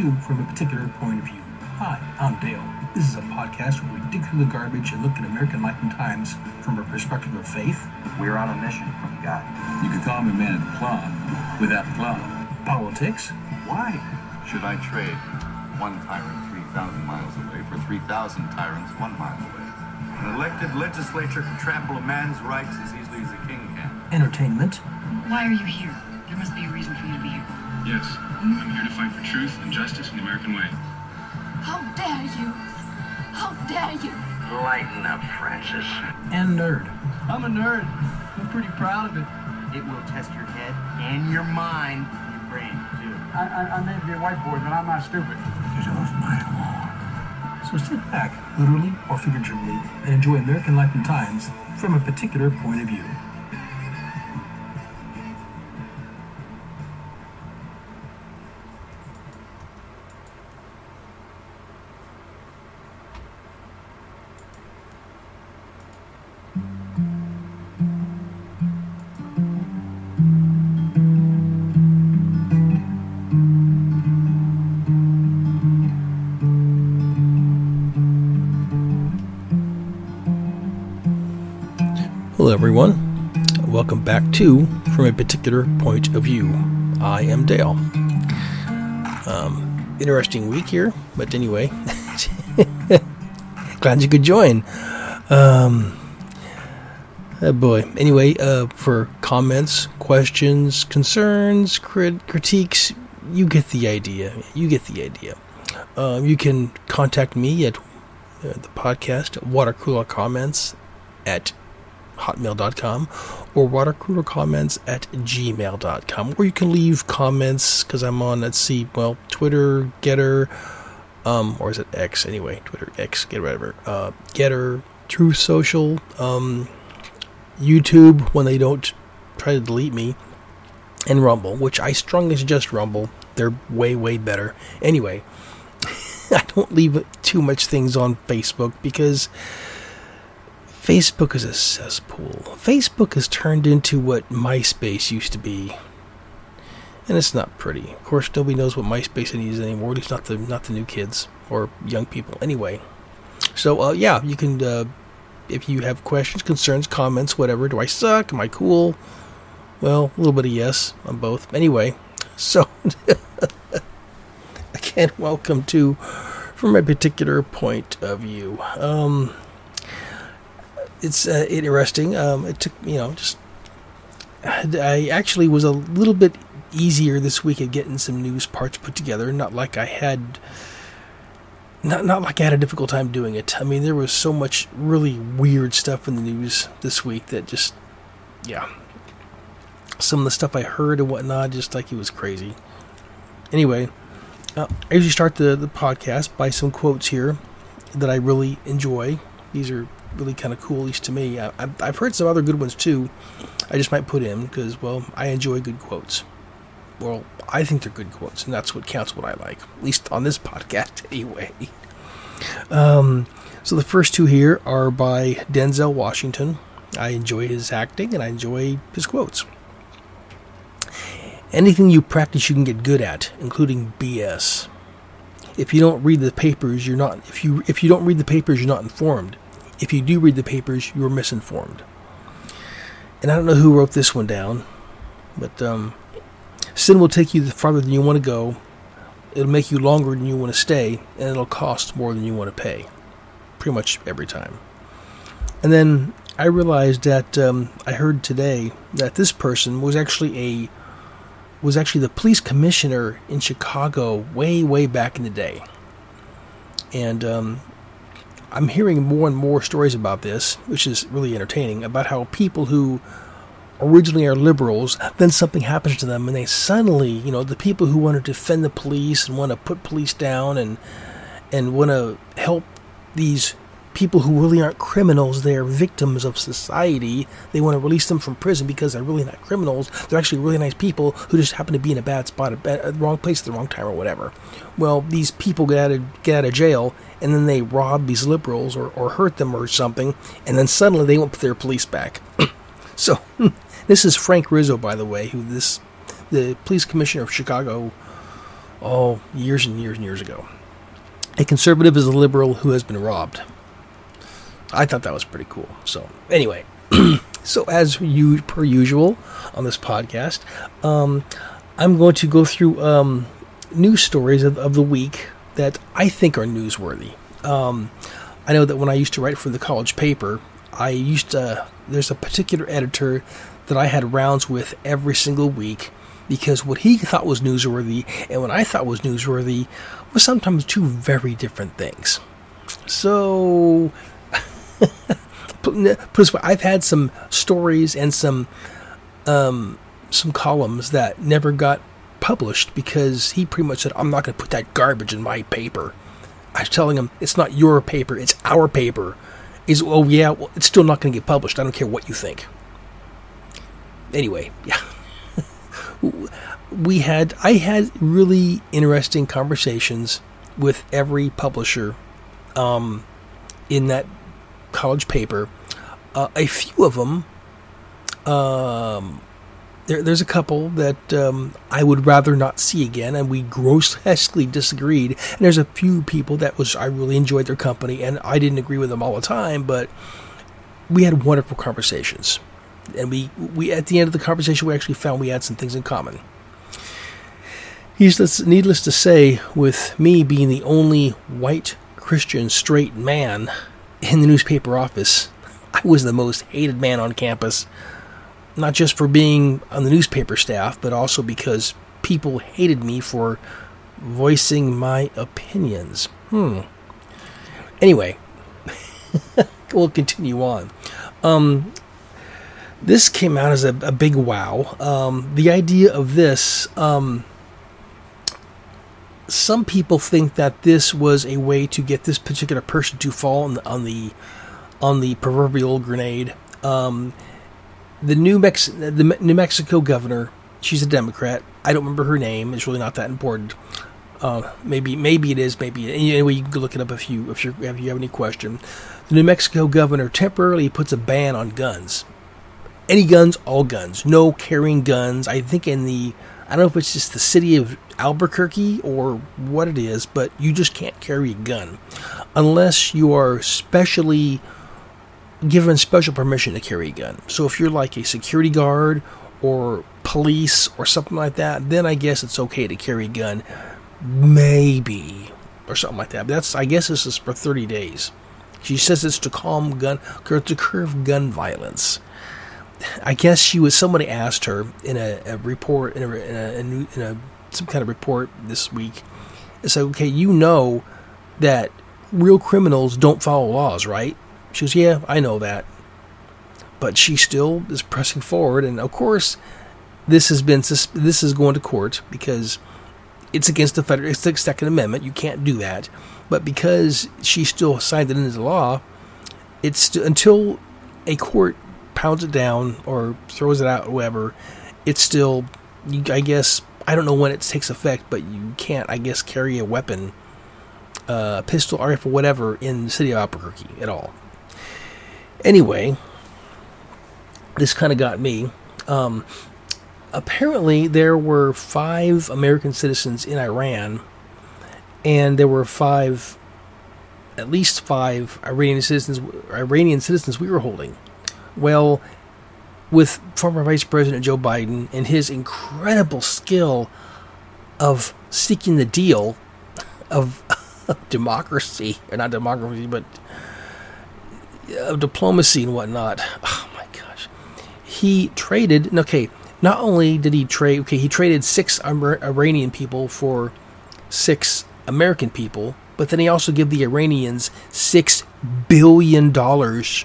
to From a Particular Point of View. Hi, I'm Dale. This is a podcast where we dig through the garbage and look at American life and times from a perspective of faith, We're on a mission from God. You could call me man at the club without the club. politics, Why? Should I trade one tyrant 3,000 miles away for 3,000 tyrants one mile away? An elected legislature can trample a man's rights as easily as a king can. entertainment, Why are you here? There must be a reason for you to be here. Yes, I'm here to fight for truth and justice in the American way. How dare you? How dare you? Lighten up, Francis. and nerd. I'm a nerd. I'm pretty proud of it. It will test your head and your mind and your brain, too. I, I, I may be a white boy, but I'm not stupid. So sit back, literally or figuratively, and enjoy American life and times from a particular point of view. Welcome back to From a Particular Point of View. I am Dale. Um, interesting week here, but anyway, glad you could join. Um, oh boy. Anyway, uh, for comments, questions, concerns, crit- critiques, you get the idea. You get the idea. Um, you can contact me at uh, the podcast watercooler comments at hotmail.com or watercooler comments at gmail.com or you can leave comments because i'm on let's see well twitter Gettr um or is it x? Anyway twitter x get whatever. Uh Gettr true social um youtube when they don't try to delete me and rumble which i strongly suggest rumble. They're way way better. Anyway i don't leave too much things on facebook because Facebook is a cesspool. Facebook has turned into what MySpace used to be. And it's not pretty. Of course, nobody knows what MySpace is anymore. At least not the not the new kids or young people. Anyway, so uh, yeah, you can. Uh, if you have questions, concerns, comments, whatever. Do I suck? Am I cool? Well, a little bit of yes on both. Anyway, so again, welcome to from a particular point of view. Um, it's uh, interesting. Um, it took you know just I actually was a little bit easier this week at getting some news parts put together. Not like I had not not like I had a difficult time doing it. I mean, there was so much really weird stuff in the news this week that just yeah. Some of the stuff I heard and whatnot, just like it was crazy. Anyway, uh, I usually start the, the podcast by some quotes here that I really enjoy. These are really kind of cool, at least to me. I, I've, I've heard some other good ones too. I just might put in because, well, I enjoy good quotes. Well, I think they're good quotes, and that's what counts. What I like, at least on this podcast, anyway. Um, so the first two here are by Denzel Washington. I enjoy his acting, and I enjoy his quotes. Anything you practice, you can get good at, including BS. If you don't read the papers, you're not. If you if you don't read the papers, you're not informed if you do read the papers, you are misinformed. And I don't know who wrote this one down, but um, sin will take you farther than you want to go. It'll make you longer than you want to stay, and it'll cost more than you want to pay. Pretty much every time. And then I realized that um, I heard today that this person was actually a was actually the police commissioner in Chicago way way back in the day. And um, I'm hearing more and more stories about this, which is really entertaining, about how people who originally are liberals, then something happens to them and they suddenly, you know, the people who want to defend the police and want to put police down and and want to help these people who really aren't criminals, they're victims of society. They want to release them from prison because they're really not criminals. They're actually really nice people who just happen to be in a bad spot, at the wrong place at the wrong time, or whatever. Well, these people get out of get out of jail, and then they rob these liberals or, or hurt them or something, and then suddenly they won't put their police back. so, this is Frank Rizzo, by the way, who this the police commissioner of Chicago oh, years and years and years ago. A conservative is a liberal who has been robbed. I thought that was pretty cool. So, anyway, so as you per usual on this podcast, um, I'm going to go through um, news stories of, of the week that I think are newsworthy. Um, I know that when I used to write for the college paper, I used to, there's a particular editor that I had rounds with every single week because what he thought was newsworthy and what I thought was newsworthy was sometimes two very different things. So, put this way, I've had some stories and some um, some columns that never got published because he pretty much said, "I'm not going to put that garbage in my paper." I was telling him, "It's not your paper; it's our paper." He's, "Oh yeah, well, it's still not going to get published. I don't care what you think." Anyway, yeah. we had I had really interesting conversations with every publisher um, in that college paper. Uh, a few of them, um, there, there's a couple that um, I would rather not see again, and we grossly disagreed. And there's a few people that was I really enjoyed their company, and I didn't agree with them all the time, but we had wonderful conversations. And we, we at the end of the conversation, we actually found we had some things in common. Needless, needless to say, with me being the only white Christian straight man in the newspaper office, I was the most hated man on campus. Not just for being on the newspaper staff, but also because people hated me for voicing my opinions. Hmm. Anyway, we'll continue on. Um, this came out as a, a big wow. Um, the idea of this, um, some people think that this was a way to get this particular person to fall on the on the, on the proverbial grenade. Um, the New Mex the New Mexico governor, she's a Democrat. I don't remember her name. It's really not that important. Uh, maybe maybe it is. Maybe anyway, you can look it up if you if, you if you have any question. The New Mexico governor temporarily puts a ban on guns. Any guns, all guns. No carrying guns. I think in the I don't know if it's just the city of Albuquerque or what it is, but you just can't carry a gun unless you are specially given special permission to carry a gun. So if you're like a security guard or police or something like that, then I guess it's okay to carry a gun. Maybe. Or something like that. But that's I guess this is for 30 days. She says it's to calm gun to curb gun violence. I guess she was. Somebody asked her in a, a report in a, in a, in a some kind of report this week. It's like, okay, you know that real criminals don't follow laws, right? She goes, yeah, I know that. But she still is pressing forward, and of course, this has been this is going to court because it's against the federal, it's the Second Amendment. You can't do that. But because she still signed it into law, it's until a court pounds it down or throws it out, or whatever. It's still, I guess, I don't know when it takes effect, but you can't, I guess, carry a weapon, uh, pistol, rifle, whatever, in the city of Albuquerque at all. Anyway, this kind of got me. Um, apparently, there were five American citizens in Iran, and there were five, at least five Iranian citizens, Iranian citizens we were holding. Well, with former Vice President Joe Biden and his incredible skill of seeking the deal of democracy, or not democracy, but of diplomacy and whatnot. Oh my gosh. He traded, okay, not only did he trade, okay, he traded six Iranian people for six American people, but then he also gave the Iranians six billion dollars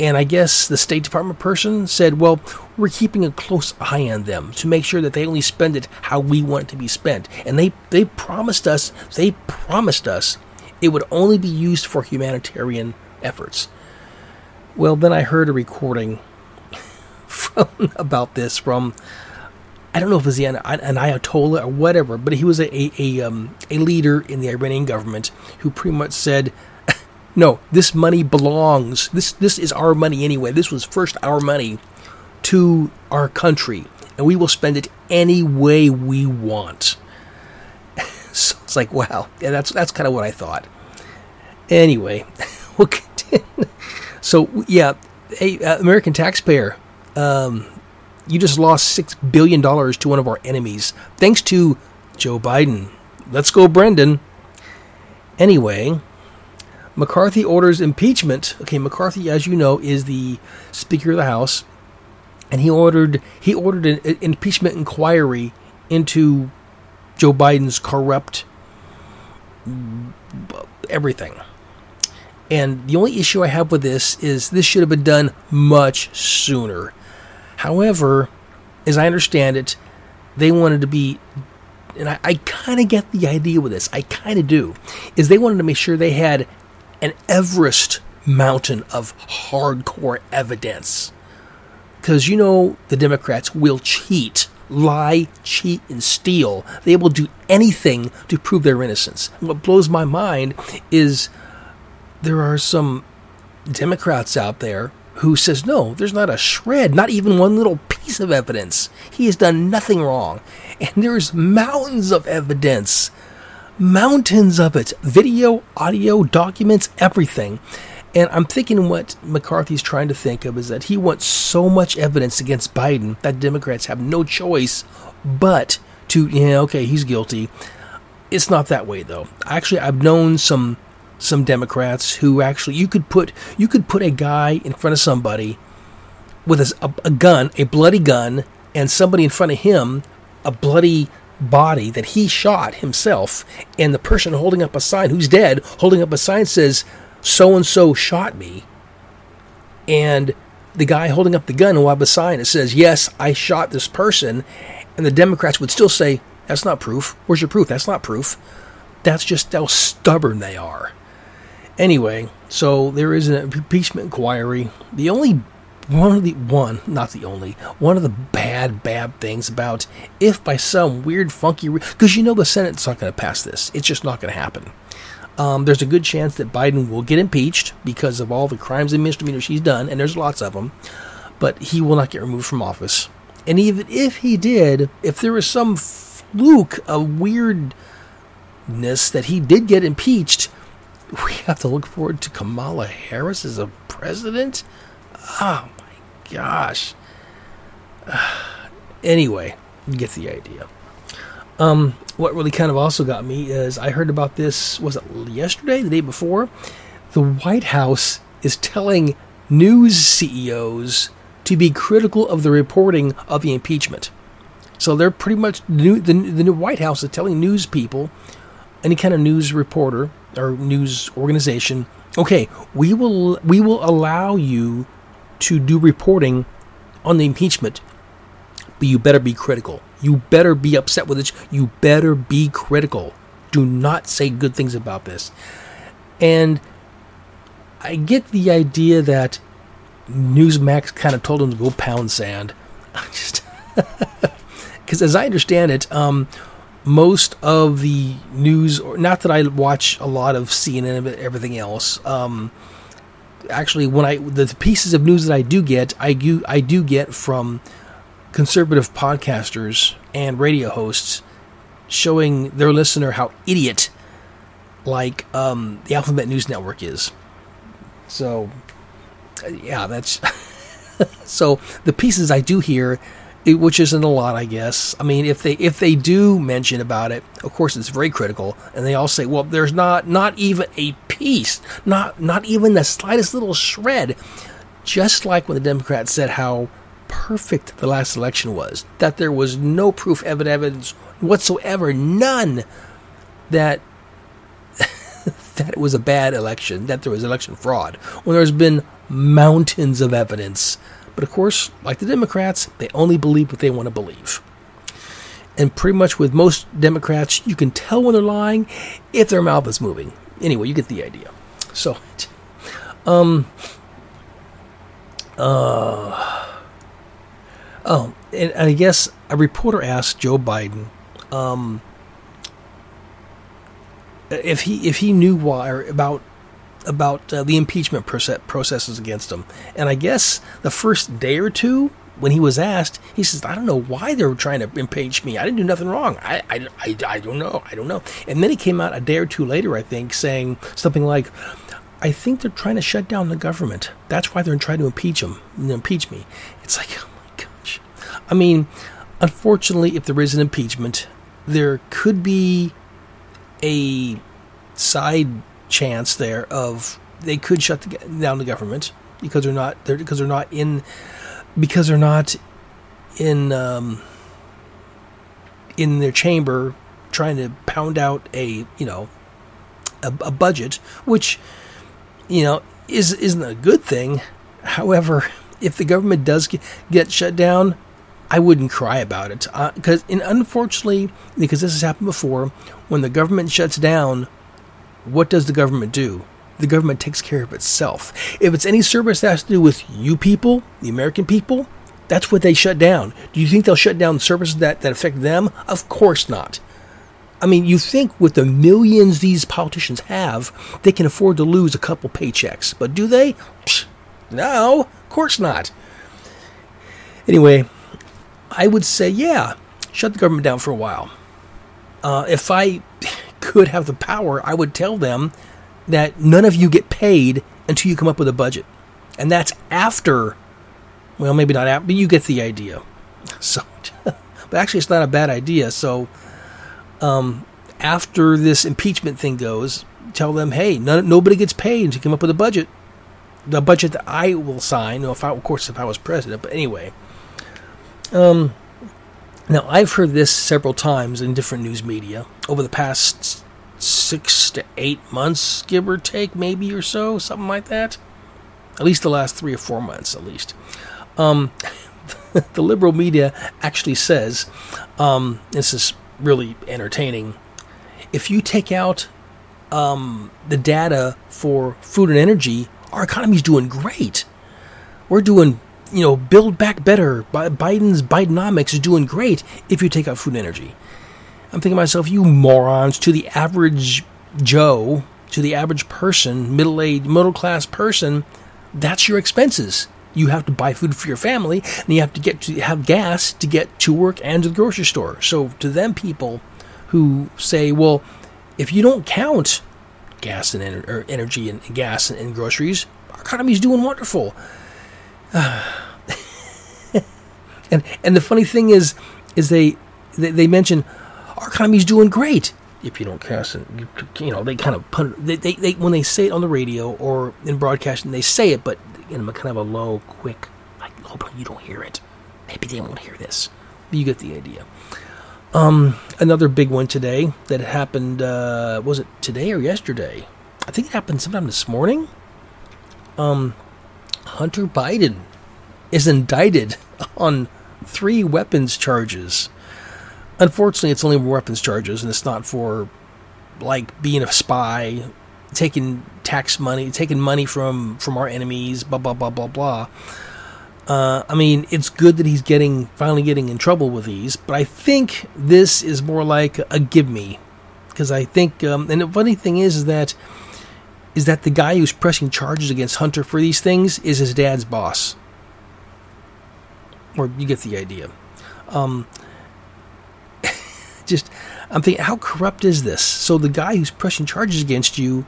and I guess the State Department person said, well, we're keeping a close eye on them to make sure that they only spend it how we want it to be spent. And they, they promised us, they promised us it would only be used for humanitarian efforts. Well, then I heard a recording from about this from I don't know if it was an, an Ayatollah or whatever, but he was a a, a, um, a leader in the Iranian government who pretty much said no, this money belongs. This this is our money anyway. This was first our money to our country, and we will spend it any way we want. So it's like, wow, yeah, that's that's kind of what I thought. Anyway, we'll continue. So yeah, hey, uh, American taxpayer, um, you just lost six billion dollars to one of our enemies, thanks to Joe Biden. Let's go, Brandon. Anyway, McCarthy orders impeachment. Okay, McCarthy, as you know, is the Speaker of the House, and he ordered he ordered an, impeachment inquiry into Joe Biden's corrupt everything. And the only issue I have with this is this should have been done much sooner. However, as I understand it, they wanted to be, and I, I kind of get the idea with this, I kind of do, is they wanted to make sure they had an Everest mountain of hardcore evidence. Because you know the Democrats will cheat, lie, cheat, and steal. They will do anything to prove their innocence. And what blows my mind is there are some Democrats out there who says no, there's not a shred, not even one little piece of evidence. He has done nothing wrong. And there's mountains of evidence. Mountains of it. Video, audio, documents, everything. And I'm thinking what McCarthy's trying to think of is that he wants so much evidence against Biden that Democrats have no choice but to, yeah, okay, he's guilty. It's not that way though. Actually, I've known some some Democrats who actually you could put you could put a guy in front of somebody with a, a, gun, a bloody gun, and somebody in front of him, a bloody body that he shot himself, and the person holding up a sign who's dead, holding up a sign says, "So and so shot me," and the guy holding up the gun will have a sign that says, "Yes, I shot this person," and the Democrats would still say, "That's not proof. Where's your proof? That's not proof." That's just how stubborn they are. Anyway, so there is an impeachment inquiry. The only one of the one, not the only one of the bad, bad things about if by some weird, funky, because you know the Senate's not going to pass this. It's just not going to happen. Um, there's a good chance that Biden will get impeached because of all the crimes and misdemeanors he's done, and there's lots of them. But he will not get removed from office. And even if he did, if there was some fluke of weirdness that he did get impeached, we have to look forward to Kamala Harris as a president? My gosh. anyway, you get the idea. Um, what really kind of also got me is I heard about this, was it yesterday, the day before? The White House is telling news CEOs to be critical of the reporting of the impeachment. So they're pretty much, the new, the, the new White House is telling news people, any kind of news reporter, or news organization, okay, we will we will allow you to do reporting on the impeachment, but you better be critical. You better be upset with it. You better be critical. Do not say good things about this. And I get the idea that Newsmax kind of told him to go pound sand. I just because as I understand it, um, most of the news, or not that I watch a lot of CNN and everything else. Um, actually, when I the pieces of news that I do get, I do I do get from conservative podcasters and radio hosts showing their listener how idiot like um, the Alphabet News Network is. So, yeah, that's so the pieces I do hear which isn't a lot, I guess. I mean, if they if they do mention about it, of course it's very critical, and they all say, "Well, there's not not even a piece, not not even the slightest little shred." Just like when the Democrats said how perfect the last election was, that there was no proof, evidence whatsoever, none that that it was a bad election, that there was election fraud, when there's been mountains of evidence but of course, like the Democrats, they only believe what they want to believe. And pretty much with most Democrats, you can tell when they're lying if their mouth is moving. Anyway, you get the idea. So, um, uh, oh, and I guess a reporter asked Joe Biden, um, if he if he knew why about about uh, the impeachment processes against him. And I guess the first day or two, when he was asked, he says, I don't know why they're trying to impeach me. I didn't do nothing wrong. I, I, I, I don't know. I don't know. And then he came out a day or two later, I think, saying something like, I think they're trying to shut down the government. That's why they're trying to impeach him, impeach me. It's like, oh my gosh. I mean, unfortunately, if there is an impeachment, there could be a side chance there of they could shut the, down the government because they're not they're because they're not in because they're not in um, in their chamber trying to pound out a you know a, a budget which you know is isn't a good thing. However if the government does get, shut down I wouldn't cry about it. Because uh, unfortunately because this has happened before when the government shuts down what does the government do the government takes care of itself. If it's any service that has to do with you people, the American people, that's what they shut down. Do you think they'll shut down services that, that affect them? Of course not. I mean, you think with the millions these politicians have, they can afford to lose a couple paychecks. But do they? Psh, no, of course not. Anyway, I would say, yeah, shut the government down for a while. Uh, if I could have the power, I would tell them that none of you get paid until you come up with a budget. And that's after, well, maybe not after, but you get the idea. So, but actually, it's not a bad idea. So, um, after this impeachment thing goes, tell them, hey, none, nobody gets paid until you come up with a budget. The budget that I will sign, if I, of course, if I was president. But anyway, um, now I've heard this several times in different news media over the past six to eight months, give or take, maybe or so, something like that. At least the last three or four months, at least. Um, the liberal media actually says, um, this is really entertaining. If you take out um, the data for food and energy, our economy's doing great. We're doing, you know, build back better. Biden's Bidenomics is doing great if you take out food and energy. I'm thinking to myself, you morons, to the average Joe, to the average person, middle aged, middle class person, that's your expenses. You have to buy food for your family, and you have to get to have gas to get to work and to the grocery store. So to them people who say, well, if you don't count gas and ener- energy and, gas and, and, groceries, our economy is doing wonderful. and and the funny thing is, is they they, they mention our economy's doing great. If you don't cast it, you, you know, they kind of put they, they, they, when they say it on the radio or in broadcasting, they say it, but in a kind of a low, quick, like, oh, you don't hear it. Maybe they won't hear this. You get the idea. Um, another big one today that happened, uh, was it today or yesterday? I think it happened sometime this morning. Um, Hunter Biden is indicted on three weapons charges. Unfortunately, it's only weapons charges, and it's not for like being a spy, taking tax money, taking money from from our enemies, blah blah blah blah blah. Uh, I mean, it's good that he's getting finally getting in trouble with these, but I think this is more like a give me, because I think, um, and the funny thing is, is that is that the guy who's pressing charges against Hunter for these things is his dad's boss, or you get the idea. Um, just I'm thinking, how corrupt is this? So the guy who's pressing charges against you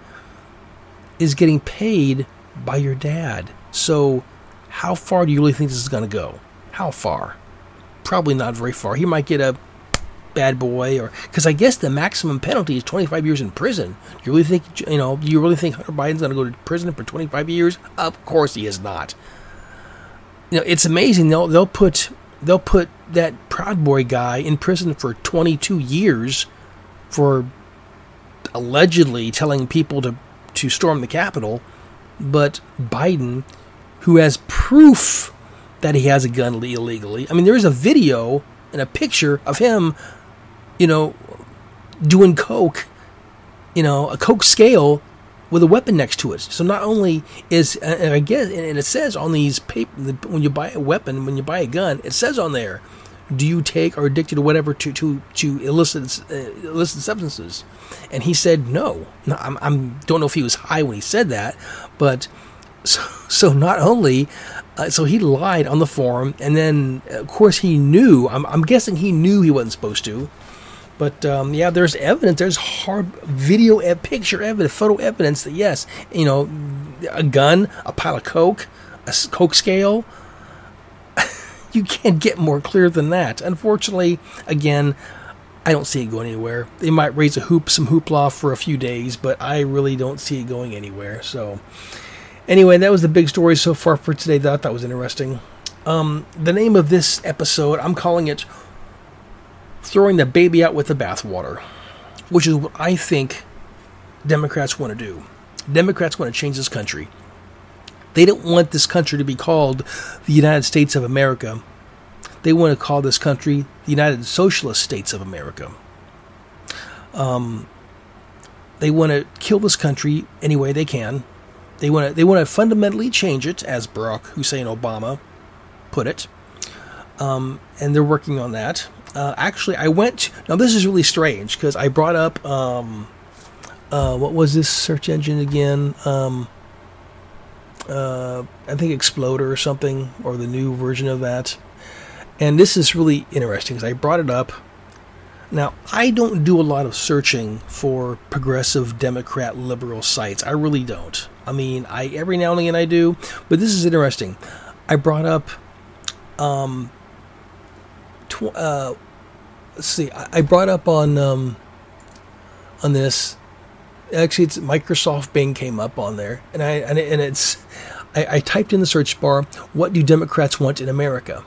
is getting paid by your dad. So how far do you really think this is going to go? How far? Probably not very far. He might get a bad boy, or because I guess the maximum penalty is 25 years in prison. Do you really think you know? You really think Hunter Biden's going to go to prison for 25 years? Of course he is not. You know, it's amazing. They'll they'll put they'll put that Proud Boy guy in prison for 22 years for allegedly telling people to, to storm the Capitol. But Biden, who has proof that he has a gun illegally, I mean, there is a video and a picture of him, you know, doing coke, you know, a coke scale with a weapon next to it. So not only is, and I guess, and it says on these paper when you buy a weapon, when you buy a gun, it says on there, do you take or addicted or whatever to to to illicit uh, illicit substances? And he said no. no I'm, I'm don't know if he was high when he said that, but so, so not only Uh, so he lied on the form, and then of course he knew. I'm, I'm guessing he knew he wasn't supposed to. But um, yeah, there's evidence. There's hard video, e- picture evidence, photo evidence that yes, you know, a gun, a pile of coke, a coke scale. you can't get more clear than that. Unfortunately, again, I don't see it going anywhere. They might raise a hoop, some hoopla for a few days, but I really don't see it going anywhere. So, anyway, that was the big story so far for today. That I thought was interesting. Um, the name of this episode, I'm calling it "Throwing the Baby Out with the Bathwater," which is what I think Democrats want to do. Democrats want to change this country. They don't want this country to be called the United States of America. They want to call this country the United Socialist States of America. Um, they want to kill this country any way they can. They want to they want to fundamentally change it, as Barack Hussein Obama put it. Um, and they're working on that. Uh, actually, I went. Now this is really strange because I brought up um, uh, what was this search engine again? Um, uh, I think Exploder or something, or the new version of that. And this is really interesting because I brought it up. Now, I don't do a lot of searching for progressive Democrat liberal sites. I really don't. I mean, I every now and again I do, but this is interesting. I brought up, um, tw- uh, let's see, I, I brought up on um, on this. Actually, it's Microsoft Bing came up on there, and I and, and it's I, I typed in the search bar, "What do Democrats want in America?"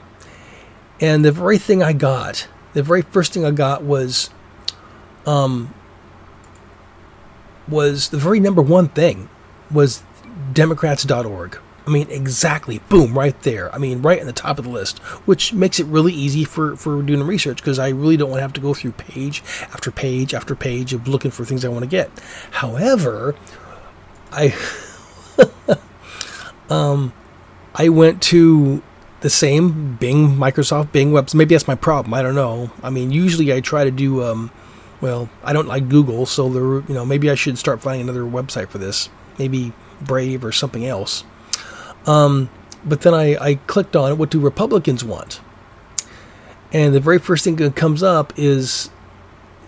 And the very thing I got, the very first thing I got was, um, was the very number one thing was Democrats.org. I mean, exactly, boom, right there. I mean, right in the top of the list, which makes it really easy for, for doing research because I really don't want to have to go through page after page after page of looking for things I want to get. However, I, um, I went to the same Bing, Microsoft Bing website. Maybe that's my problem. I don't know. I mean, usually I try to do, um, well, I don't like Google, so there, you know, maybe I should start finding another website for this. Maybe Brave or something else. Um, but then I, I clicked on it. What do Republicans want? And the very first thing that comes up is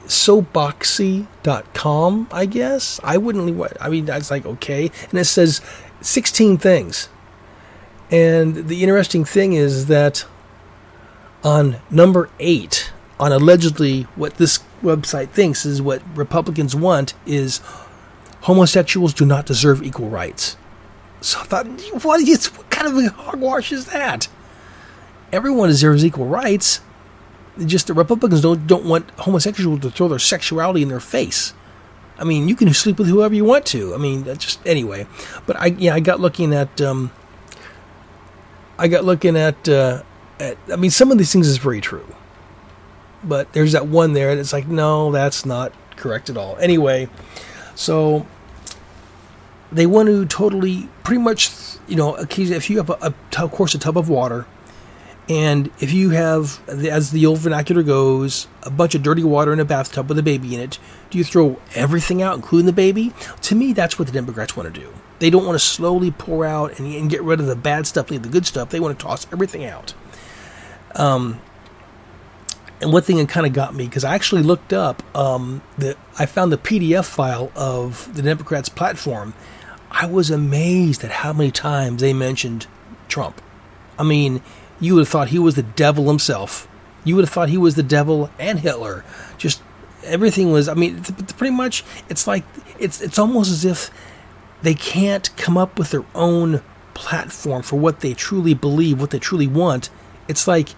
soapboxie.com, I guess. I wouldn't, I mean, that's like, okay. And it says 16 things. And the interesting thing is that on number eight, on allegedly what this website thinks is what Republicans want is homosexuals do not deserve equal rights. So I thought, what, is, what kind of hogwash is that? Everyone deserves equal rights. Just the Republicans don't don't want homosexuals to throw their sexuality in their face. I mean, you can sleep with whoever you want to. I mean, just anyway. But I yeah, I got looking at um, I got looking at, uh, at I mean, some of these things is very true. But there's that one there, and it's like, no, that's not correct at all. Anyway, so they want to totally, pretty much, you know, if you have a, a of course, a tub of water, and if you have, as the old vernacular goes, a bunch of dirty water in a bathtub with a baby in it, do you throw everything out, including the baby? To me, that's what the Democrats want to do. They don't want to slowly pour out and, and get rid of the bad stuff, leave the good stuff. They want to toss everything out. Um, and one thing that kind of got me because I actually looked up um, the I found the PDF file of the Democrats' platform. I was amazed at how many times they mentioned Trump. I mean, you would have thought he was the devil himself. You would have thought he was the devil and Hitler. Just everything was. I mean, pretty much. It's like it's it's almost as if they can't come up with their own platform for what they truly believe, what they truly want. It's like,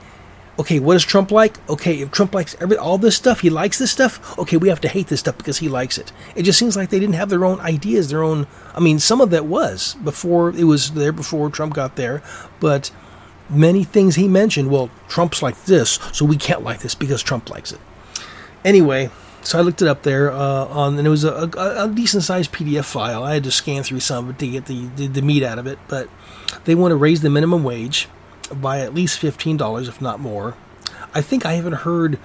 okay, what is Trump like? Okay, if Trump likes every all this stuff, he likes this stuff. Okay, we have to hate this stuff because he likes it. It just seems like they didn't have their own ideas, their own. I mean, some of that was before it was there before Trump got there, but many things he mentioned. Well, Trump's like this, so we can't like this because Trump likes it. Anyway, so I looked it up there uh, on, and it was a, a, a decent sized PDF file. I had to scan through some of it to get the, the, the meat out of it, but they want to raise the minimum wage by at least fifteen dollars, if not more. I think I haven't heard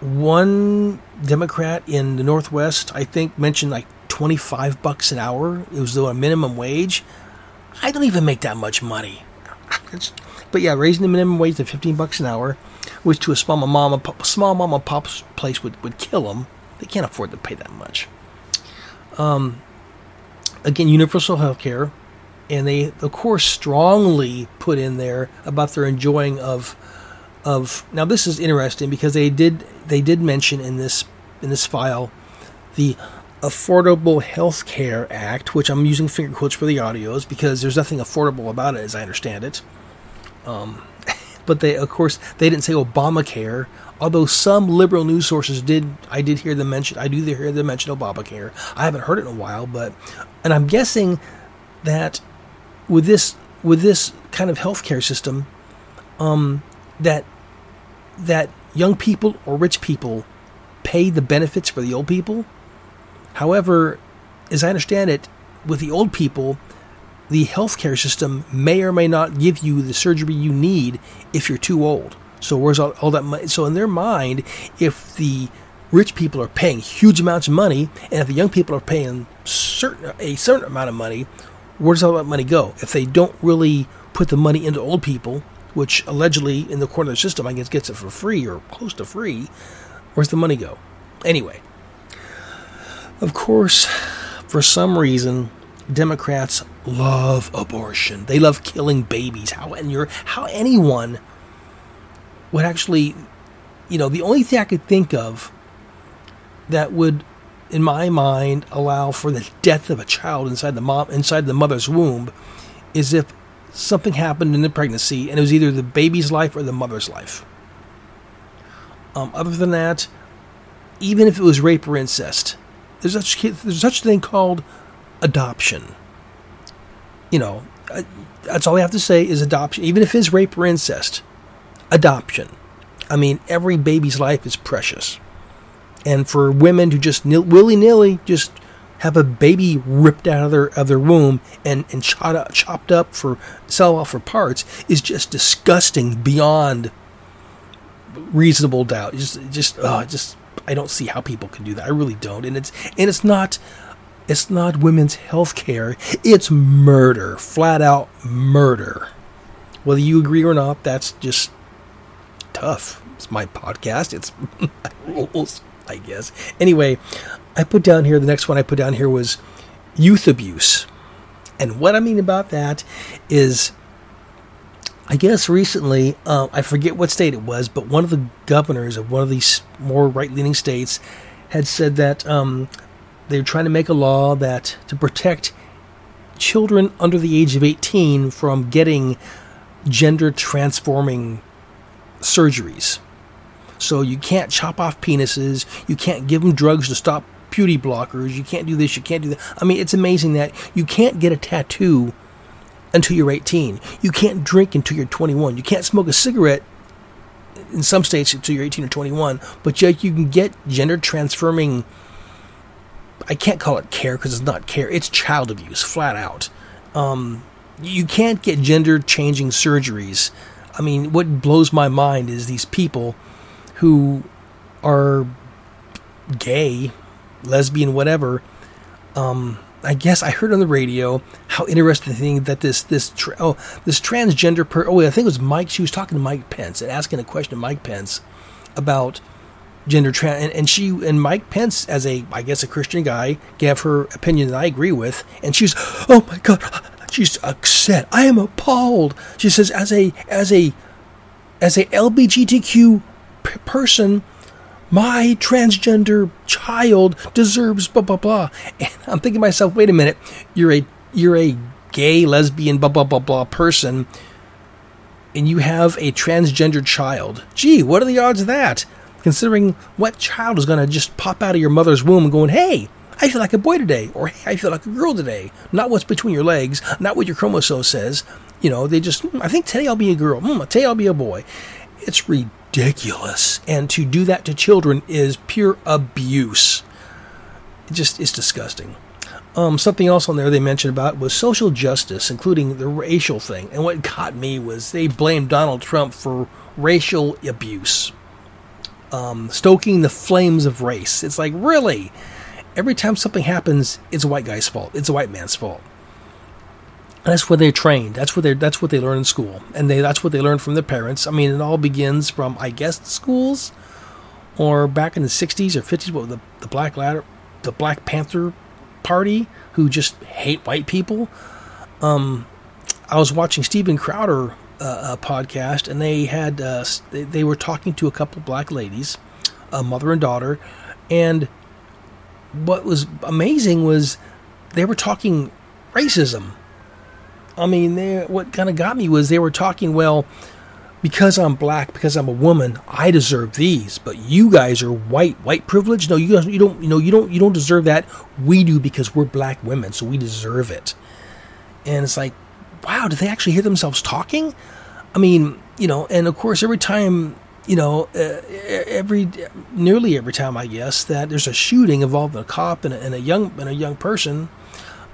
one Democrat in the Northwest. I think mentioned like twenty five bucks an hour. It was a minimum wage. I don't even make that much money. But yeah, raising the minimum wage to 15 bucks an hour, which to a small mom and pop, small mom and pop place would, would kill them. They can't afford to pay that much. Um, again, universal health care, and they of course strongly put in there about their enjoying of of now this is interesting because they did they did mention in this in this file the Affordable Health Care Act, which I'm using finger quotes for the audios because there's nothing affordable about it, as I understand it. Um, but they, of course, they didn't say Obamacare, although some liberal news sources did. I did hear them mention. I do hear them mention Obamacare. I haven't heard it in a while, but and I'm guessing that with this with this kind of healthcare system, um, that that young people or rich people pay the benefits for the old people. However, as I understand it, with the old people, the healthcare system may or may not give you the surgery you need if you're too old. So where's all, all that money? So in their mind, if the rich people are paying huge amounts of money, and if the young people are paying certain a certain amount of money, where does all that money go? If they don't really put the money into old people, which allegedly in the corner of the system, I guess gets it for free or close to free, where's the money go? Anyway, of course, for some reason, Democrats love abortion. They love killing babies. How and you're how anyone would actually, you know, the only thing I could think of that would, in my mind, allow for the death of a child inside the mom inside the mother's womb, is if something happened in the pregnancy and it was either the baby's life or the mother's life. Um, other than that, even if it was rape or incest, there's such there's such a thing called adoption. You know, that's all I have to say is adoption. Even if it's rape or incest, adoption. I mean, every baby's life is precious, and for women to just willy nilly just have a baby ripped out of their of their womb and and chopped up, chopped up for sell off for parts is just disgusting beyond reasonable doubt. Just just oh, just I don't see how people can do that. I really don't. And it's and it's not it's not women's health care. It's murder. Flat out murder. Whether you agree or not, that's just tough. It's my podcast. It's my rules, I guess. Anyway, I put down here the next one I put down here was youth abuse. And what I mean about that is I guess recently, uh, I forget what state it was, but one of the governors of one of these more right leaning states had said that um, they're trying to make a law that to protect children under the age of 18 from getting gender transforming surgeries. So you can't chop off penises, you can't give them drugs to stop puberty blockers, you can't do this, you can't do that. I mean, it's amazing that you can't get a tattoo until you're 18. You can't drink until you're 21. You can't smoke a cigarette in some states until you're 18 or 21. But yet you can get gender transforming. I can't call it care because it's not care. It's child abuse, flat out. Um, you can't get gender changing surgeries. I mean, what blows my mind is these people who are gay, lesbian, whatever. Um, I guess I heard on the radio how interesting thing that this this tra- oh this transgender per oh I think it was Mike she was talking to Mike Pence and asking a question to Mike Pence about gender trans and, and she and Mike Pence as a I guess a Christian guy gave her opinion that I agree with and she's oh my god she's upset I am appalled she says as a as a as a LGBTQ p- person my transgender child deserves blah blah blah. And I'm thinking to myself, wait a minute, you're a you're a gay, lesbian, blah blah blah blah person, and you have a transgender child. Gee, what are the odds of that? Considering what child is gonna just pop out of your mother's womb going, hey, I feel like a boy today, or hey, I feel like a girl today. Not what's between your legs, not what your chromosome says. You know, they just, I think today I'll be a girl. Mm, today I'll be a boy. It's ridiculous. And to do that to children is pure abuse. It just is disgusting. Um, something else on there they mentioned about was social justice, including the racial thing. And what got me was they blamed Donald Trump for racial abuse, um, stoking the flames of race. It's like, really? Every time something happens, it's a white guy's fault. It's a white man's fault. That's what they're trained. That's what they that's what they learn in school, and they that's what they learn from their parents. I mean, it all begins from I guess the schools, or back in the '60s or '50s, what the the Black Ladder, the Black Panther Party, who just hate white people. Um, I was watching Steven Crowder uh, podcast, and they had uh, they, they were talking to a couple black ladies, a mother and daughter, and what was amazing was they were talking racism I mean, they, what kind of got me was they were talking, well, because I'm black, because I'm a woman, I deserve these. But you guys are white, white privilege. No, you guys, you don't, you know, you don't, you don't deserve that. We do because we're black women, so we deserve it. And it's like, wow, did they actually hear themselves talking? I mean, you know, and of course, every time, you know, uh, every nearly every time, I guess that there's a shooting involving a cop and a, and a young and a young person.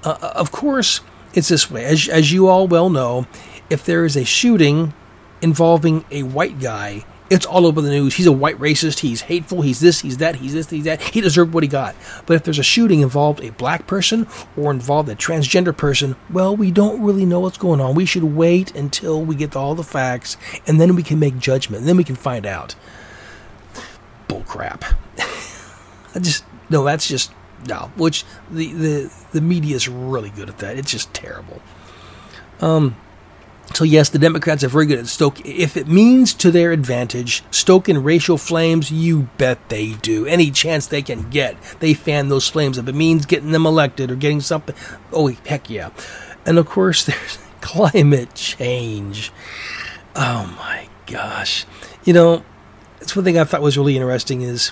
Uh, of course it's this way. As, as you all well know, if there is a shooting involving a white guy, it's all over the news. He's a white racist. He's hateful. He's this. He's that. He's this. He's that. He deserved what he got. But if there's a shooting involved a black person or involved a transgender person, well, we don't really know what's going on. We should wait until we get all the facts, and then we can make judgment. And then we can find out. Bull crap. I just no. That's just no, which the the the media is really good at that. It's just terrible. Um, so yes, the Democrats are very good at stoke. If it means to their advantage, stoking racial flames, you bet they do. Any chance they can get, they fan those flames. If it means getting them elected or getting something, oh heck yeah! And of course, there's climate change. Oh my gosh, you know, that's one thing I thought was really interesting is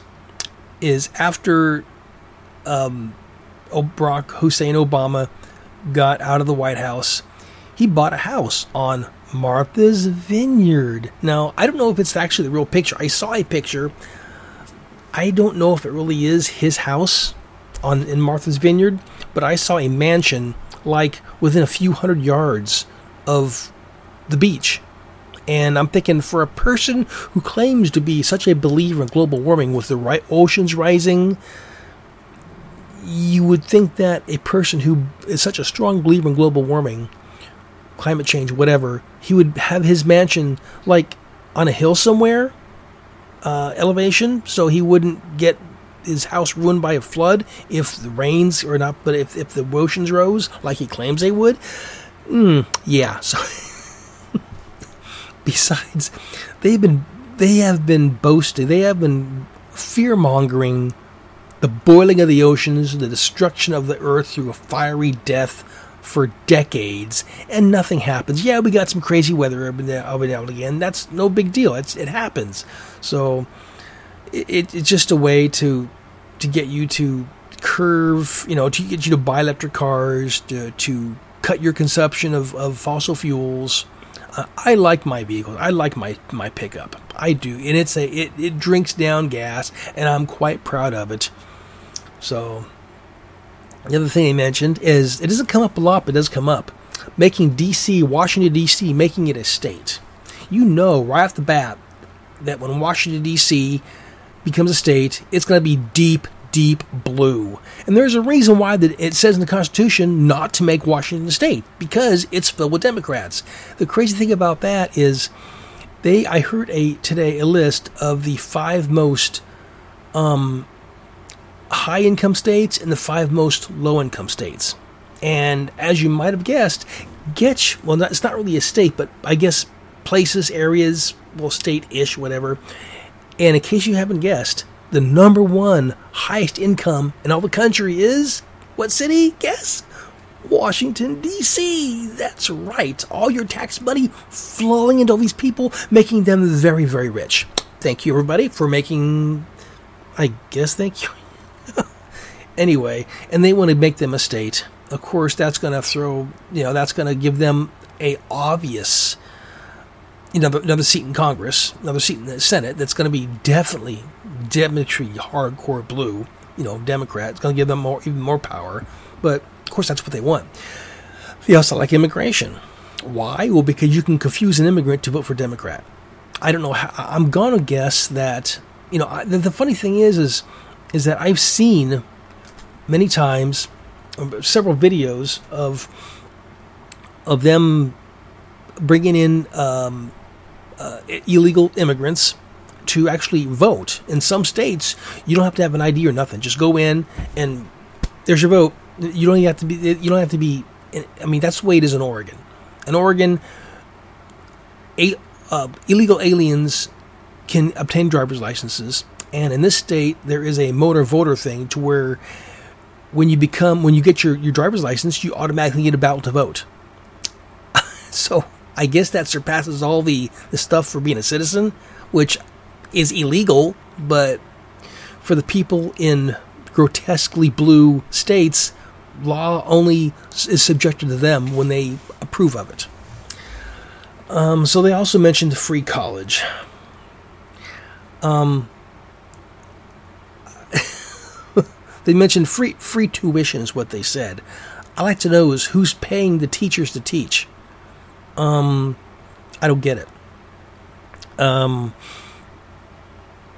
is after um, Barack Hussein Obama got out of the White House, he bought a house on Martha's Vineyard. Now, I don't know if it's actually the real picture. I saw a picture. I don't know if it really is his house on in Martha's Vineyard, but I saw a mansion like within a few hundred yards of the beach. And I'm thinking for a person who claims to be such a believer in global warming with the right oceans rising, you would think that a person who is such a strong believer in global warming, climate change, whatever, he would have his mansion like on a hill somewhere, uh, elevation, so he wouldn't get his house ruined by a flood if the rains or not, but if, if the oceans rose like he claims they would. Mm, yeah. So besides, they've been they have been boasting, they have been fear mongering the boiling of the oceans, the destruction of the earth through a fiery death for decades, and nothing happens. Yeah, we got some crazy weather now and again. That's no big deal. It's it happens. So it, it's just a way to to get you to curve, you know, to get you to buy electric cars, to, to cut your consumption of, of fossil fuels. Uh, I like my vehicle. I like my, my pickup. I do, and it's a it, it drinks down gas, and I'm quite proud of it. So, the other thing he mentioned is it doesn't come up a lot, but it does come up. Making DC, Washington, D.C., making it a state. You know right off the bat that when Washington, D.C. becomes a state, it's going to be deep, deep blue. And there's a reason why that it says in the Constitution not to make Washington a state because it's filled with Democrats. The crazy thing about that is they I heard a today a list of the five most um, high income states and the five most low income states. And as you might have guessed, Getch, well, not, it's not really a state, but I guess places, areas, well, state ish, whatever. And in case you haven't guessed, the number one highest income in all the country is what city? Guess? Washington, D.C. That's right. All your tax money flowing into all these people, making them very, very rich. Thank you, everybody, for making. I guess thank you anyway, and they want to make them a state. Of course, that's going to throw, you know, that's going to give them a obvious, you know, another seat in Congress, another seat in the Senate. That's going to be definitely, definitely hardcore blue. You know, Democrat. It's going to give them more, even more power. But of course, that's what they want. They also like immigration. Why? Well, because you can confuse an immigrant to vote for Democrat. I don't know how. I'm gonna guess that. You know, the, the funny thing is, is, is that I've seen many times, several videos of of them bringing in um, uh, illegal immigrants to actually vote. In some states, you don't have to have an ID or nothing. Just go in and there's your vote. You don't have to be. You don't have to be. I mean, that's the way it is in Oregon. In Oregon, a, uh, illegal aliens can obtain driver's licenses, and in this state, there is a motor voter thing to where when you become when you get your, your driver's license, you automatically get a ballot to vote. so I guess that surpasses all the, the stuff for being a citizen, which is illegal, but for the people in grotesquely blue states, law only is subjected to them when they approve of it. Um, so they also mentioned free college. Um, they mentioned free free tuition is what they said. I like to know is who's paying the teachers to teach. Um, I don't get it. Um,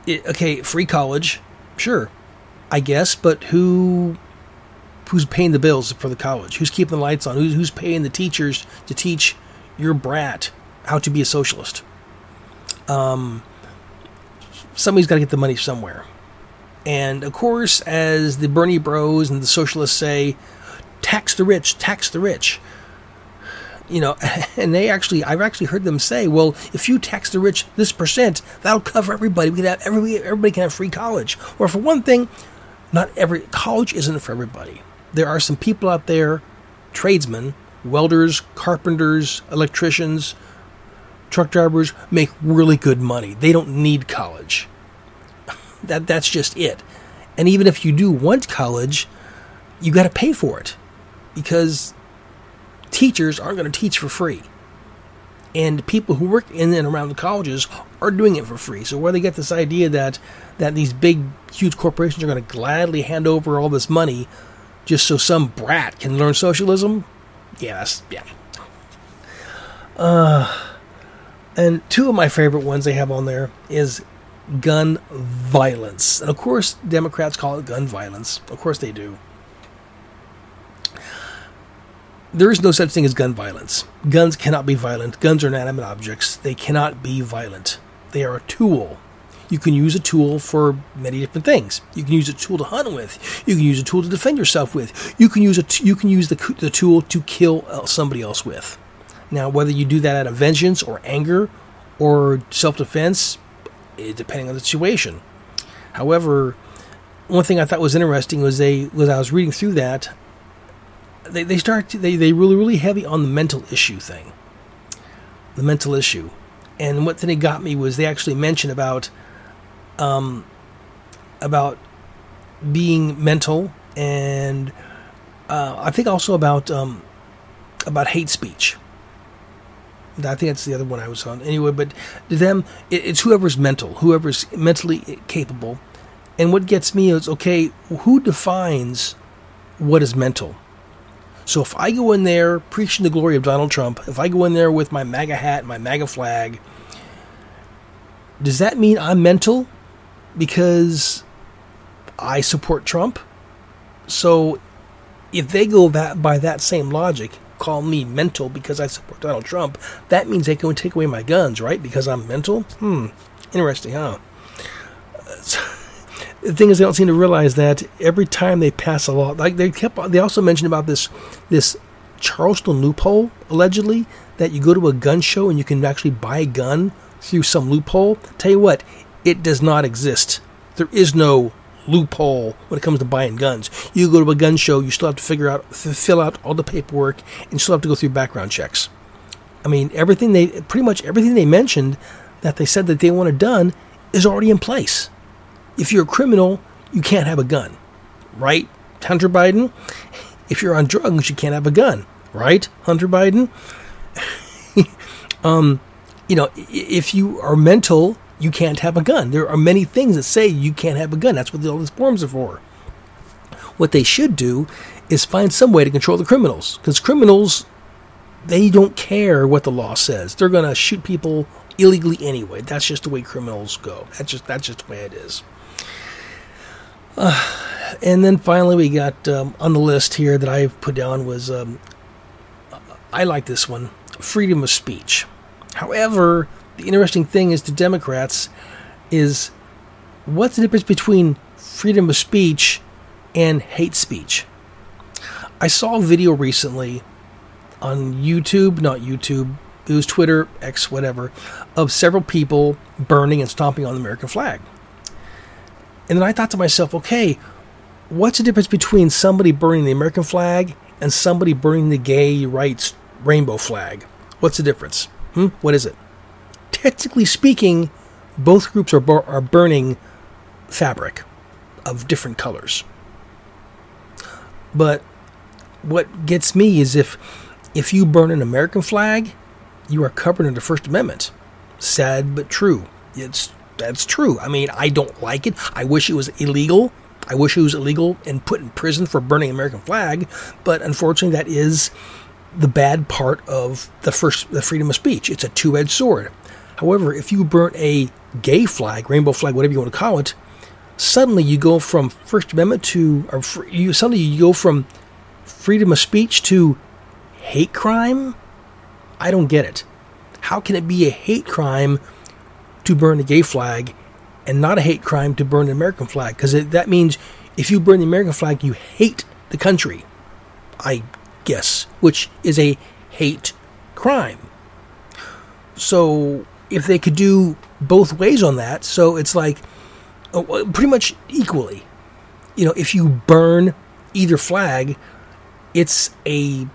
it, okay, free college, sure, I guess, but who who's paying the bills for the college? Who's keeping the lights on? Who's who's paying the teachers to teach your brat how to be a socialist? Um, somebody's got to get the money somewhere. And of course, as the Bernie Bros and the socialists say, tax the rich, tax the rich. You know, and they actually, I've actually heard them say, well, if you tax the rich this percent, that'll cover everybody. We can have everybody, everybody can have free college. Or for one thing, not every college isn't for everybody. There are some people out there, tradesmen, welders, carpenters, electricians, truck drivers make really good money. They don't need college. That that's just it. And even if you do want college, you got to pay for it because teachers aren't going to teach for free. And people who work in and around the colleges are doing it for free. So where they get this idea that that these big huge corporations are going to gladly hand over all this money just so some brat can learn socialism, yeah, that's yeah. Uh and two of my favorite ones they have on there is gun violence. And of course, Democrats call it gun violence. Of course they do. There is no such thing as gun violence. Guns cannot be violent. Guns are inanimate objects. They cannot be violent. They are a tool. You can use a tool for many different things. You can use a tool to hunt with. You can use a tool to defend yourself with. You can use a t- you can use the, the tool to kill somebody else with. Now, whether you do that out of vengeance or anger or self-defense, eh, depending on the situation. However, one thing I thought was interesting was they was I was reading through that they, they start to, they, they really really heavy on the mental issue thing the mental issue and what then it got me was they actually mentioned about um about being mental and uh, I think also about um, about hate speech. I think that's the other one I was on. Anyway, but to them, it, it's whoever's mental, whoever's mentally capable. And what gets me is okay, who defines what is mental? So if I go in there preaching the glory of Donald Trump, if I go in there with my MAGA hat, my MAGA flag, does that mean I'm mental because I support Trump? So if they go that by that same logic, call me mental because I support Donald Trump, that means they can take away my guns, right? Because I'm mental? Hmm. Interesting, huh? the thing is, they don't seem to realize that every time they pass a law, like they kept, they also mentioned about this this Charleston loophole allegedly that you go to a gun show and you can actually buy a gun through some loophole. Tell you what, it does not exist. There is no loophole when it comes to buying guns. You go to a gun show, you still have to figure out, fill out all the paperwork, and still have to go through background checks. I mean, everything they, pretty much everything they mentioned that they said that they wanted done is already in place. If you're a criminal, you can't have a gun, right? Hunter Biden. If you're on drugs, you can't have a gun, right? Hunter Biden. um, you know, if you are mental, you can't have a gun. There are many things that say you can't have a gun. That's what all these forms are for. What they should do is find some way to control the criminals, because criminals, they don't care what the law says. They're gonna shoot people illegally anyway. That's just the way criminals go. That's just that's just the way it is. Uh, and then finally, we got um, on the list here that I've put down was um, I like this one freedom of speech. However, the interesting thing is to Democrats is what's the difference between freedom of speech and hate speech? I saw a video recently on YouTube, not YouTube, it was Twitter, X, whatever, of several people burning and stomping on the American flag. And then I thought to myself, okay, what's the difference between somebody burning the American flag and somebody burning the gay rights rainbow flag? What's the difference? Hmm? What is it? Technically speaking, both groups are, bur- are burning fabric of different colors. But what gets me is if if you burn an American flag, you are covered under the First Amendment. Sad but true. It's that's true. I mean, I don't like it. I wish it was illegal. I wish it was illegal and put in prison for burning American flag. But unfortunately, that is the bad part of the first the freedom of speech. It's a two-edged sword. However, if you burn a gay flag, rainbow flag, whatever you want to call it, suddenly you go from First Amendment to, or you suddenly you go from freedom of speech to hate crime. I don't get it. How can it be a hate crime to burn a gay flag and not a hate crime to burn an American flag? Because that means if you burn the American flag, you hate the country. I guess, which is a hate crime. So if they could do both ways on that, so it's like uh, pretty much equally. You know, if you burn either flag, it's a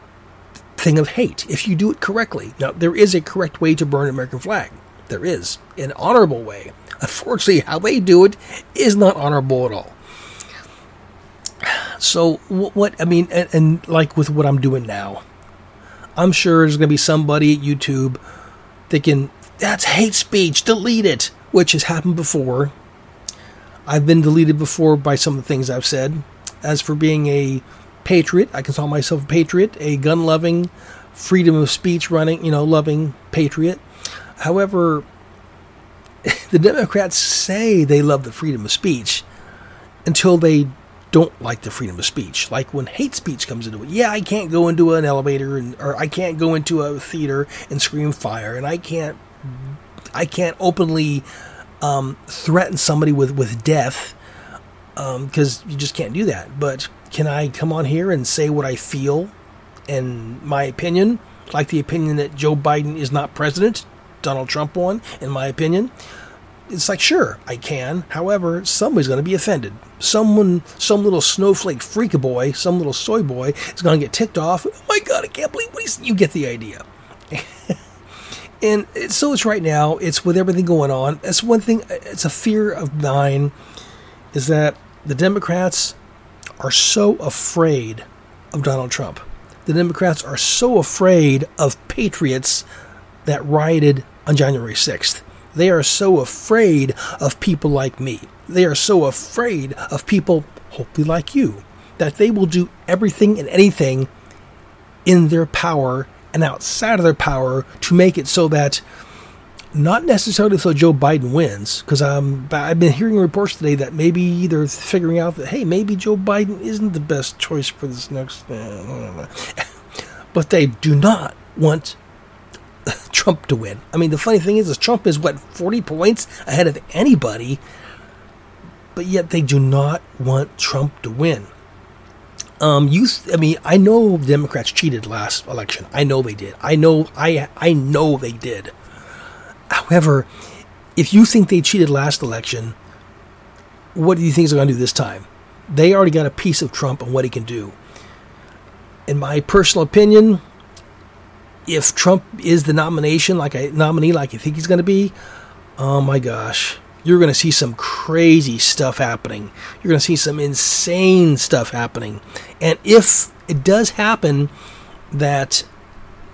thing of hate if you do it correctly. Now, there is a correct way to burn an American flag. There is an honorable way. Unfortunately, how they do it is not honorable at all. So, what I mean, and, and like with what I'm doing now, I'm sure there's going to be somebody at YouTube thinking, that's hate speech, delete it, which has happened before. I've been deleted before by some of the things I've said. As for being a patriot, I can call myself a patriot, a gun loving, freedom of speech running, you know, loving patriot. However, the Democrats say they love the freedom of speech until they don't like the freedom of speech. Like when hate speech comes into it. Yeah, I can't go into an elevator and or I can't go into a theater and scream fire and I can't I can't openly um, threaten somebody with with death because um, you just can't do that. But can I come on here and say what I feel and my opinion, like the opinion that Joe Biden is not president, Donald Trump won, in my opinion? It's like, sure, I can. However, somebody's going to be offended. Someone, some little snowflake freak boy, some little soy boy is going to get ticked off. Oh my God, I can't believe what you get the idea. and so it's right now. It's with everything going on. That's one thing. It's a fear of mine, is that the Democrats are so afraid of Donald Trump. The Democrats are so afraid of patriots that rioted on January 6th. They are so afraid of people like me. They are so afraid of people, hopefully like you, that they will do everything and anything in their power and outside of their power to make it so that not necessarily so Joe Biden wins, because um, I've been hearing reports today that maybe they're figuring out that hey, maybe Joe Biden isn't the best choice for this next. but they do not want Trump to win. I mean, the funny thing is, is Trump is what forty points ahead of anybody, but yet they do not want Trump to win. Um, you, I mean, I know Democrats cheated last election. I know they did. I know, I, I know they did. However, if you think they cheated last election, what do you think they're going to do this time? They already got a piece of Trump and what he can do. In my personal opinion, if Trump is the nomination, like I nominee, like I think he's going to be, oh my gosh, you're going to see some crazy stuff happening. You're going to see some insane stuff happening. And if it does happen that,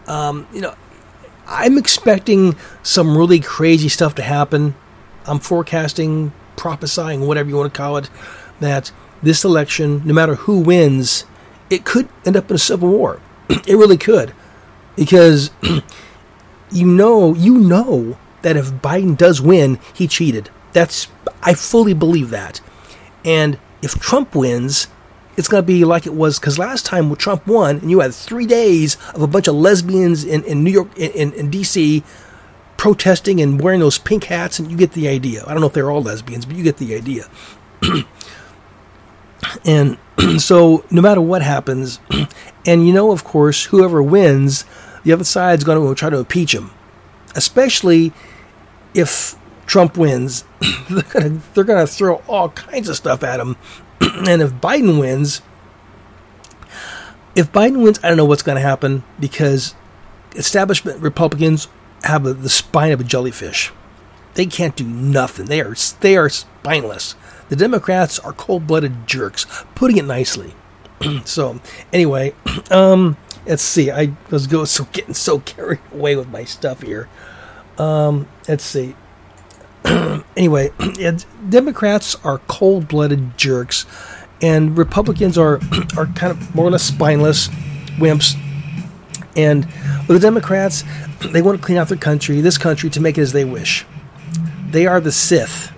um, you know, I'm expecting some really crazy stuff to happen. I'm forecasting, prophesying, whatever you want to call it, that this election, no matter who wins, it could end up in a civil war. it really could. Because you know, you know that if Biden does win, he cheated. That's I fully believe that. And if Trump wins, it's going to be like it was because last time Trump won, and you had three days of a bunch of lesbians in, in New York, in, in, in D.C., protesting and wearing those pink hats, and you get the idea. I don't know if they're all lesbians, but you get the idea. and so, no matter what happens, and you know, of course, whoever wins, the other side's going to try to impeach him, especially if Trump wins. they're going to they're going to throw all kinds of stuff at him and if Biden wins, if Biden wins, I don't know what's going to happen because establishment Republicans have a, the spine of a jellyfish. They can't do nothing. They are they are spineless. The Democrats are cold-blooded jerks, putting it nicely. so, anyway, um, let's see. I was go so getting so carried away with my stuff here. Um, let's see. anyway, Democrats are cold-blooded jerks, and Republicans are are kind of more or less spineless wimps. And with the Democrats, they want to clean out their country, this country, to make it as they wish. They are the Sith.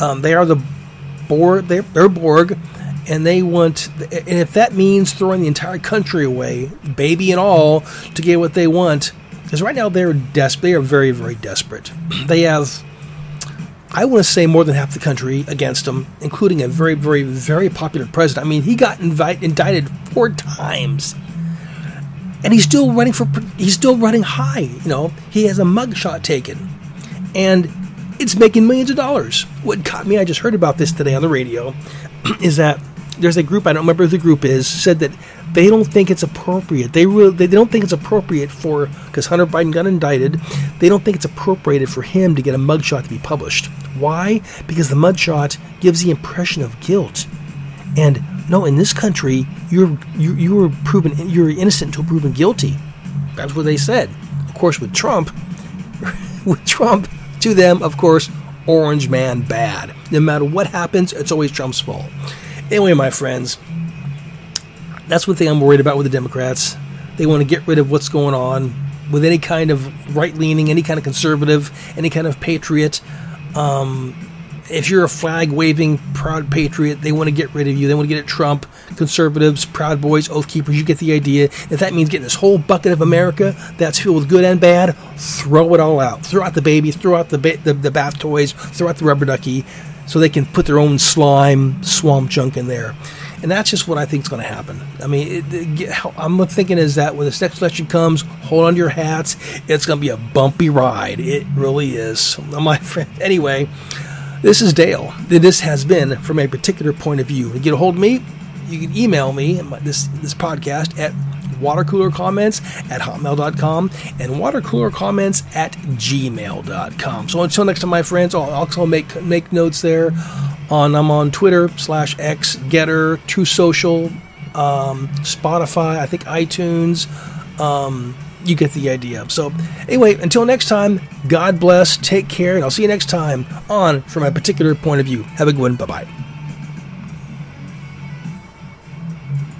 Um, they are the Borg. They're, they're Borg, and they want. And if that means throwing the entire country away, baby and all, to get what they want, because right now they're desperate. They are very, very desperate. They have I want to say more than half the country against him, including a very, very, very popular president. I mean, he got invite, indicted four times, and he's still running for. He's still running high. You know, he has a mugshot taken, and it's making millions of dollars. What caught me, I just heard about this today on the radio, is that there's a group I don't remember who the group is said that they don't think it's appropriate. They really they don't think it's appropriate for because Hunter Biden got indicted. They don't think it's appropriate for him to get a mugshot to be published. Why? Because the mugshot gives the impression of guilt. And no, in this country, you're you you were proven you're innocent until proven guilty. That's what they said. Of course, with Trump, with Trump, to them, of course, orange man bad. No matter what happens, it's always Trump's fault. Anyway, my friends, that's one thing I'm worried about with the Democrats. They want to get rid of what's going on with any kind of right leaning, any kind of conservative, any kind of patriot. Um, if you're a flag waving proud patriot, they want to get rid of you. They want to get at Trump, conservatives, proud boys, oath keepers. You get the idea. If that means getting this whole bucket of America that's filled with good and bad, throw it all out. Throw out the baby, throw out the, ba- the, the bath toys, throw out the rubber ducky, so they can put their own slime, swamp junk in there. And that's just what I think is going to happen. I mean, it, it, I'm thinking is that when this next election comes, hold on to your hats. It's going to be a bumpy ride. It really is. My friend. Anyway, this is Dale. This has been from a particular point of view. To get a hold of me, you can email me this this podcast at watercoolercomments at hotmail.com and watercoolercomments at gmail.com. So until next time, my friends, I'll also make make notes there. On I'm on Twitter slash X, Gettr, Truth Social, um, Spotify, I think iTunes. Um, you get the idea. So, anyway, until next time, God bless, take care, and I'll see you next time on From a Particular Point of View. Have a good one. Bye bye.